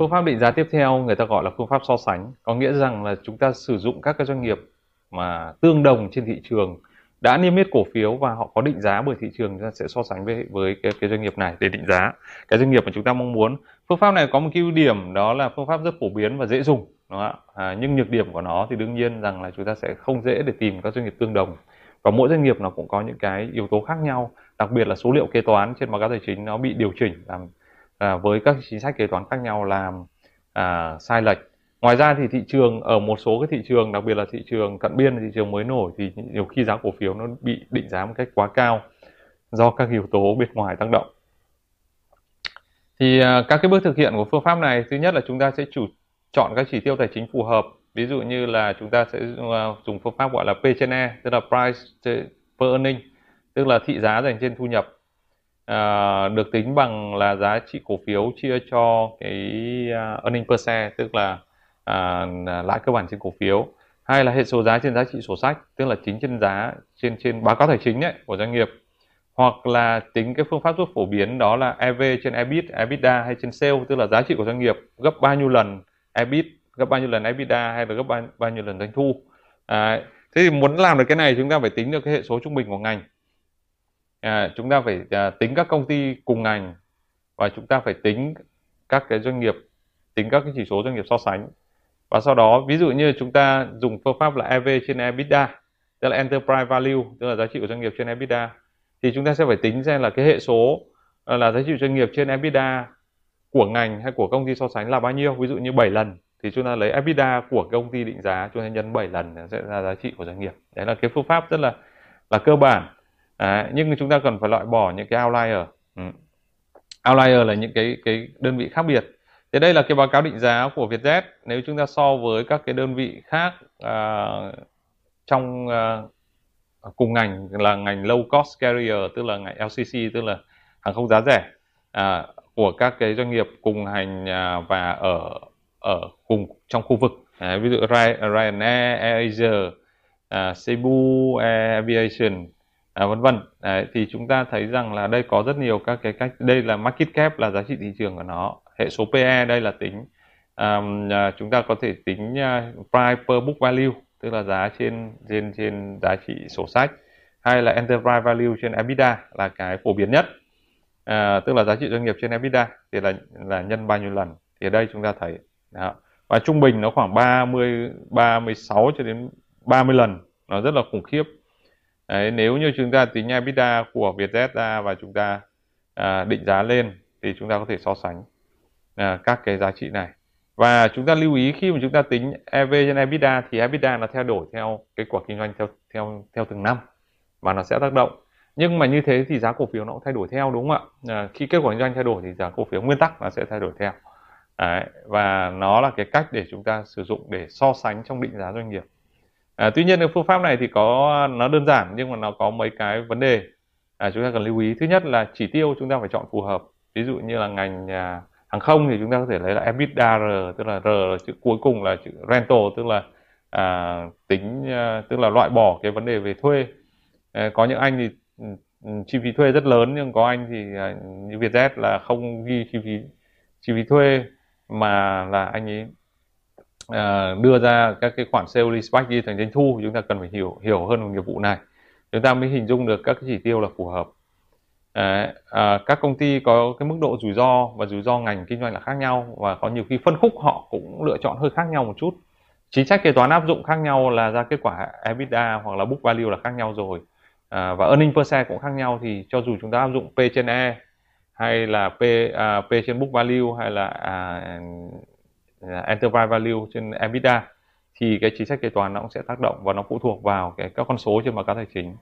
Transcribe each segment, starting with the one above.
Phương pháp định giá tiếp theo người ta gọi là phương pháp so sánh, có nghĩa rằng là chúng ta sử dụng các cái doanh nghiệp mà tương đồng trên thị trường đã niêm yết cổ phiếu và họ có định giá bởi thị trường chúng ta sẽ so sánh với với cái, cái doanh nghiệp này để định giá cái doanh nghiệp mà chúng ta mong muốn. Phương pháp này có một cái ưu điểm đó là phương pháp rất phổ biến và dễ dùng, đúng không ạ? À, nhưng nhược điểm của nó thì đương nhiên rằng là chúng ta sẽ không dễ để tìm các doanh nghiệp tương đồng và mỗi doanh nghiệp nó cũng có những cái yếu tố khác nhau đặc biệt là số liệu kế toán trên báo cáo tài chính nó bị điều chỉnh làm à, với các chính sách kế toán khác nhau làm à, sai lệch. Ngoài ra thì thị trường ở một số cái thị trường đặc biệt là thị trường cận biên thị trường mới nổi thì nhiều khi giá cổ phiếu nó bị định giá một cách quá cao do các yếu tố bên ngoài tác động. Thì à, các cái bước thực hiện của phương pháp này thứ nhất là chúng ta sẽ chủ chọn các chỉ tiêu tài chính phù hợp. Ví dụ như là chúng ta sẽ à, dùng phương pháp gọi là P/E tức là price per earning tức là thị giá dành trên thu nhập à, được tính bằng là giá trị cổ phiếu chia cho cái uh, earning per share tức là à, lãi cơ bản trên cổ phiếu. Hay là hệ số giá trên giá trị sổ sách tức là chính trên giá trên trên báo cáo tài chính ấy, của doanh nghiệp. Hoặc là tính cái phương pháp rất phổ biến đó là EV trên EBIT, EBITDA hay trên sale tức là giá trị của doanh nghiệp gấp bao nhiêu lần EBIT gấp bao nhiêu lần EBITDA hay là gấp bao, bao nhiêu lần doanh thu. À, thế thì muốn làm được cái này chúng ta phải tính được cái hệ số trung bình của ngành à, chúng ta phải à, tính các công ty cùng ngành và chúng ta phải tính các cái doanh nghiệp tính các cái chỉ số doanh nghiệp so sánh. Và sau đó ví dụ như chúng ta dùng phương pháp là EV trên EBITDA tức là enterprise value tức là giá trị của doanh nghiệp trên EBITDA thì chúng ta sẽ phải tính xem là cái hệ số à, là giá trị doanh nghiệp trên EBITDA của ngành hay của công ty so sánh là bao nhiêu. Ví dụ như 7 lần thì chúng ta lấy EBITDA của công ty định giá chúng ta nhân 7 lần sẽ ra giá trị của doanh nghiệp. Đấy là cái phương pháp rất là là cơ bản đấy, nhưng chúng ta cần phải loại bỏ những cái outlier. Ừ. outlier là những cái cái đơn vị khác biệt. Thế đây là cái báo cáo định giá của Vietjet. Nếu chúng ta so với các cái đơn vị khác à, trong à, cùng ngành là ngành low cost carrier tức là ngành LCC tức là hàng không giá rẻ à, của các cái doanh nghiệp cùng hành à, và ở ở cùng trong khu vực. À, ví dụ Ryanair, AirAsia, à, Cebu Aviation à, vân vân. Thì chúng ta thấy rằng là đây có rất nhiều các cái cách đây là market cap là giá trị thị trường của nó hệ số PE đây là tính um, à, chúng ta có thể tính uh, price per book value tức là giá trên trên trên giá trị sổ sách hay là enterprise value trên EBITDA là cái phổ biến nhất. À, tức là giá trị doanh nghiệp trên EBITDA thì là là nhân bao nhiêu lần. Thì ở đây chúng ta thấy đó. và trung bình nó khoảng 30 36 cho đến 30 lần. Nó rất là khủng khiếp. Đấy, nếu như chúng ta tính EBITDA của Vietjet ra và chúng ta à, định giá lên thì chúng ta có thể so sánh à, các cái giá trị này. Và chúng ta lưu ý khi mà chúng ta tính EV trên EBITDA thì EBITDA nó theo đổi theo kết quả kinh doanh theo theo theo từng năm và nó sẽ tác động. Nhưng mà như thế thì giá cổ phiếu nó cũng thay đổi theo đúng không ạ? À, khi kết quả kinh doanh thay đổi thì giá cổ phiếu nguyên tắc nó sẽ thay đổi theo. Đấy, và nó là cái cách để chúng ta sử dụng để so sánh trong định giá doanh nghiệp à, tuy nhiên cái phương pháp này thì có nó đơn giản nhưng mà nó có mấy cái vấn đề à, chúng ta cần lưu ý. Thứ nhất là chỉ tiêu chúng ta phải chọn phù hợp. Ví dụ như là ngành à, hàng không thì chúng ta có thể lấy là EBITDA R tức là R là chữ cuối cùng là chữ rental tức là à, tính à, tức là loại bỏ cái vấn đề về thuê. À, có những anh thì ừ, chi phí thuê rất lớn nhưng có anh thì à, như Vietjet là không ghi chi phí chi phí thuê mà là anh ấy à, đưa ra các cái khoản sale leaseback đi thành doanh thu chúng ta cần phải hiểu hiểu hơn về nghiệp vụ này. Chúng ta mới hình dung được các cái chỉ tiêu là phù hợp. À, à, các công ty có cái mức độ rủi ro và rủi ro ngành kinh doanh là khác nhau và có nhiều khi phân khúc họ cũng lựa chọn hơi khác nhau một chút. Chính sách kế toán áp dụng khác nhau là ra kết quả EBITDA hoặc là book value là khác nhau rồi. À, và earning per share cũng khác nhau thì cho dù chúng ta áp dụng P trên E hay là P à, P trên book value hay là à, enterprise value trên EBITDA thì cái chính sách kế toán nó cũng sẽ tác động và nó phụ thuộc vào cái các con số trên báo cáo tài chính.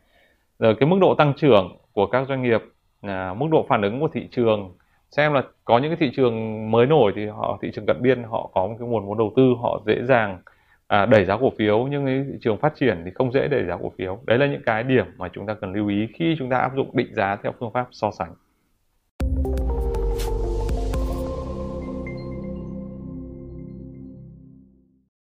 Rồi cái mức độ tăng trưởng của các doanh nghiệp à, mức độ phản ứng của thị trường xem là có những cái thị trường mới nổi thì họ thị trường cận biên họ có một cái nguồn vốn đầu tư họ dễ dàng à, đẩy giá cổ phiếu nhưng cái thị trường phát triển thì không dễ đẩy giá cổ phiếu. Đấy là những cái điểm mà chúng ta cần lưu ý khi chúng ta áp dụng định giá theo phương pháp so sánh.